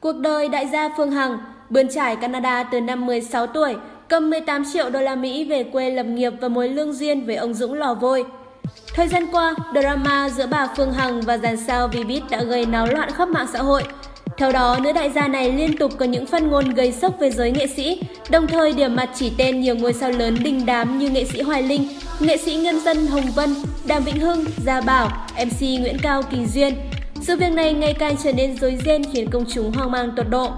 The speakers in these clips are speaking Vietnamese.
Cuộc đời đại gia Phương Hằng, bươn trải Canada từ năm 16 tuổi, cầm 18 triệu đô la Mỹ về quê lập nghiệp và mối lương duyên với ông Dũng Lò Vôi. Thời gian qua, drama giữa bà Phương Hằng và dàn sao Vbiz đã gây náo loạn khắp mạng xã hội. Theo đó, nữ đại gia này liên tục có những phát ngôn gây sốc về giới nghệ sĩ, đồng thời điểm mặt chỉ tên nhiều ngôi sao lớn đình đám như nghệ sĩ Hoài Linh, nghệ sĩ nhân dân Hồng Vân, Đàm Vĩnh Hưng, Gia Bảo, MC Nguyễn Cao Kỳ Duyên. Sự việc này ngày càng trở nên rối ren khiến công chúng hoang mang tột độ.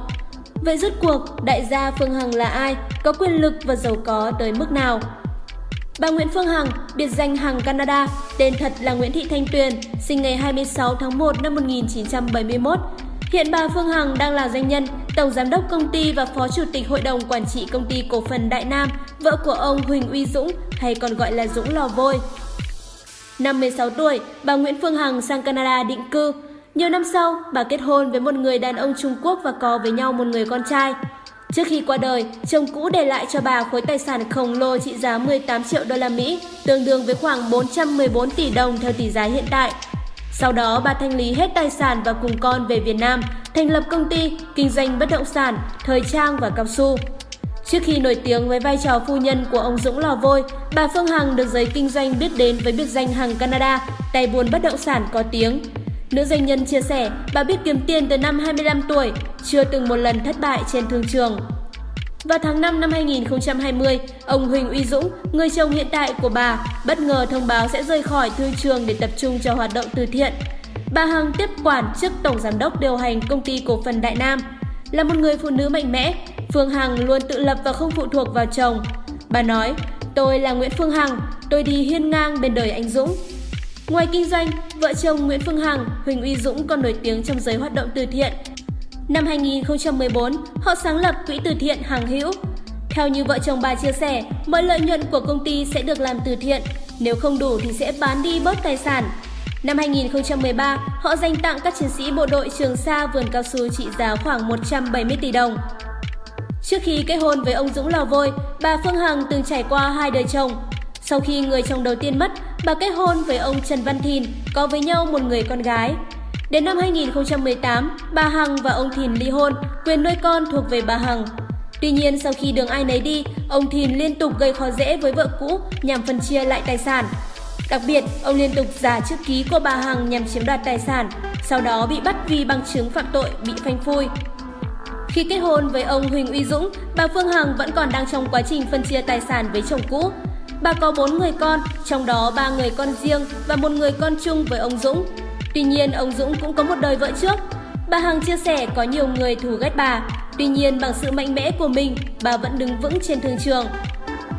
Vậy rốt cuộc, đại gia Phương Hằng là ai, có quyền lực và giàu có tới mức nào? Bà Nguyễn Phương Hằng, biệt danh Hằng Canada, tên thật là Nguyễn Thị Thanh Tuyền, sinh ngày 26 tháng 1 năm 1971. Hiện bà Phương Hằng đang là doanh nhân, tổng giám đốc công ty và phó chủ tịch hội đồng quản trị công ty cổ phần Đại Nam, vợ của ông Huỳnh Uy Dũng hay còn gọi là Dũng Lò Vôi. Năm 16 tuổi, bà Nguyễn Phương Hằng sang Canada định cư. Nhiều năm sau, bà kết hôn với một người đàn ông Trung Quốc và có với nhau một người con trai. Trước khi qua đời, chồng cũ để lại cho bà khối tài sản khổng lồ trị giá 18 triệu đô la Mỹ, tương đương với khoảng 414 tỷ đồng theo tỷ giá hiện tại. Sau đó, bà thanh lý hết tài sản và cùng con về Việt Nam, thành lập công ty, kinh doanh bất động sản, thời trang và cao su. Trước khi nổi tiếng với vai trò phu nhân của ông Dũng Lò Vôi, bà Phương Hằng được giới kinh doanh biết đến với biệt danh Hằng Canada, tay buôn bất động sản có tiếng. Nữ doanh nhân chia sẻ, bà biết kiếm tiền từ năm 25 tuổi, chưa từng một lần thất bại trên thương trường. Vào tháng 5 năm 2020, ông Huỳnh Uy Dũng, người chồng hiện tại của bà, bất ngờ thông báo sẽ rời khỏi thương trường để tập trung cho hoạt động từ thiện. Bà Hằng tiếp quản chức tổng giám đốc điều hành công ty cổ phần Đại Nam. Là một người phụ nữ mạnh mẽ, Phương Hằng luôn tự lập và không phụ thuộc vào chồng. Bà nói, tôi là Nguyễn Phương Hằng, tôi đi hiên ngang bên đời anh Dũng. Ngoài kinh doanh, vợ chồng Nguyễn Phương Hằng, Huỳnh Uy Dũng còn nổi tiếng trong giới hoạt động từ thiện. Năm 2014, họ sáng lập quỹ từ thiện Hằng Hữu. Theo như vợ chồng bà chia sẻ, mọi lợi nhuận của công ty sẽ được làm từ thiện, nếu không đủ thì sẽ bán đi bớt tài sản. Năm 2013, họ dành tặng các chiến sĩ bộ đội Trường Sa vườn cao su trị giá khoảng 170 tỷ đồng. Trước khi kết hôn với ông Dũng Lò Vôi, bà Phương Hằng từng trải qua hai đời chồng. Sau khi người chồng đầu tiên mất, bà kết hôn với ông Trần Văn Thìn, có với nhau một người con gái. Đến năm 2018, bà Hằng và ông Thìn ly hôn, quyền nuôi con thuộc về bà Hằng. Tuy nhiên, sau khi đường ai nấy đi, ông Thìn liên tục gây khó dễ với vợ cũ nhằm phân chia lại tài sản. Đặc biệt, ông liên tục giả chữ ký của bà Hằng nhằm chiếm đoạt tài sản, sau đó bị bắt vì bằng chứng phạm tội bị phanh phui. Khi kết hôn với ông Huỳnh Uy Dũng, bà Phương Hằng vẫn còn đang trong quá trình phân chia tài sản với chồng cũ. Bà có 4 người con, trong đó 3 người con riêng và một người con chung với ông Dũng. Tuy nhiên, ông Dũng cũng có một đời vợ trước. Bà Hằng chia sẻ có nhiều người thù ghét bà, tuy nhiên bằng sự mạnh mẽ của mình, bà vẫn đứng vững trên thương trường.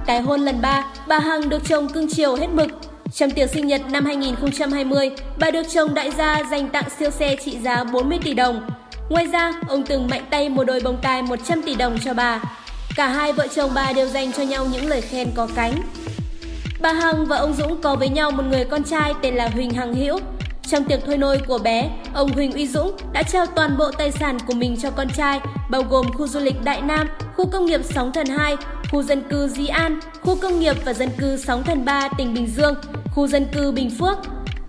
Tái hôn lần 3, bà Hằng được chồng cưng chiều hết mực. Trong tiệc sinh nhật năm 2020, bà được chồng đại gia dành tặng siêu xe trị giá 40 tỷ đồng. Ngoài ra, ông từng mạnh tay một đôi bông tai 100 tỷ đồng cho bà. Cả hai vợ chồng bà đều dành cho nhau những lời khen có cánh. Bà Hằng và ông Dũng có với nhau một người con trai tên là Huỳnh Hằng Hữu. Trong tiệc thôi nôi của bé, ông Huỳnh Uy Dũng đã trao toàn bộ tài sản của mình cho con trai, bao gồm khu du lịch Đại Nam, khu công nghiệp Sóng Thần 2, khu dân cư Di An, khu công nghiệp và dân cư Sóng Thần 3 tỉnh Bình Dương, khu dân cư Bình Phước.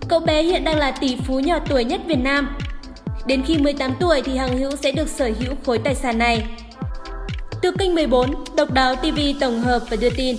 Cậu bé hiện đang là tỷ phú nhỏ tuổi nhất Việt Nam. Đến khi 18 tuổi thì Hằng Hữu sẽ được sở hữu khối tài sản này. Từ kênh 14, Độc đáo TV tổng hợp và đưa tin.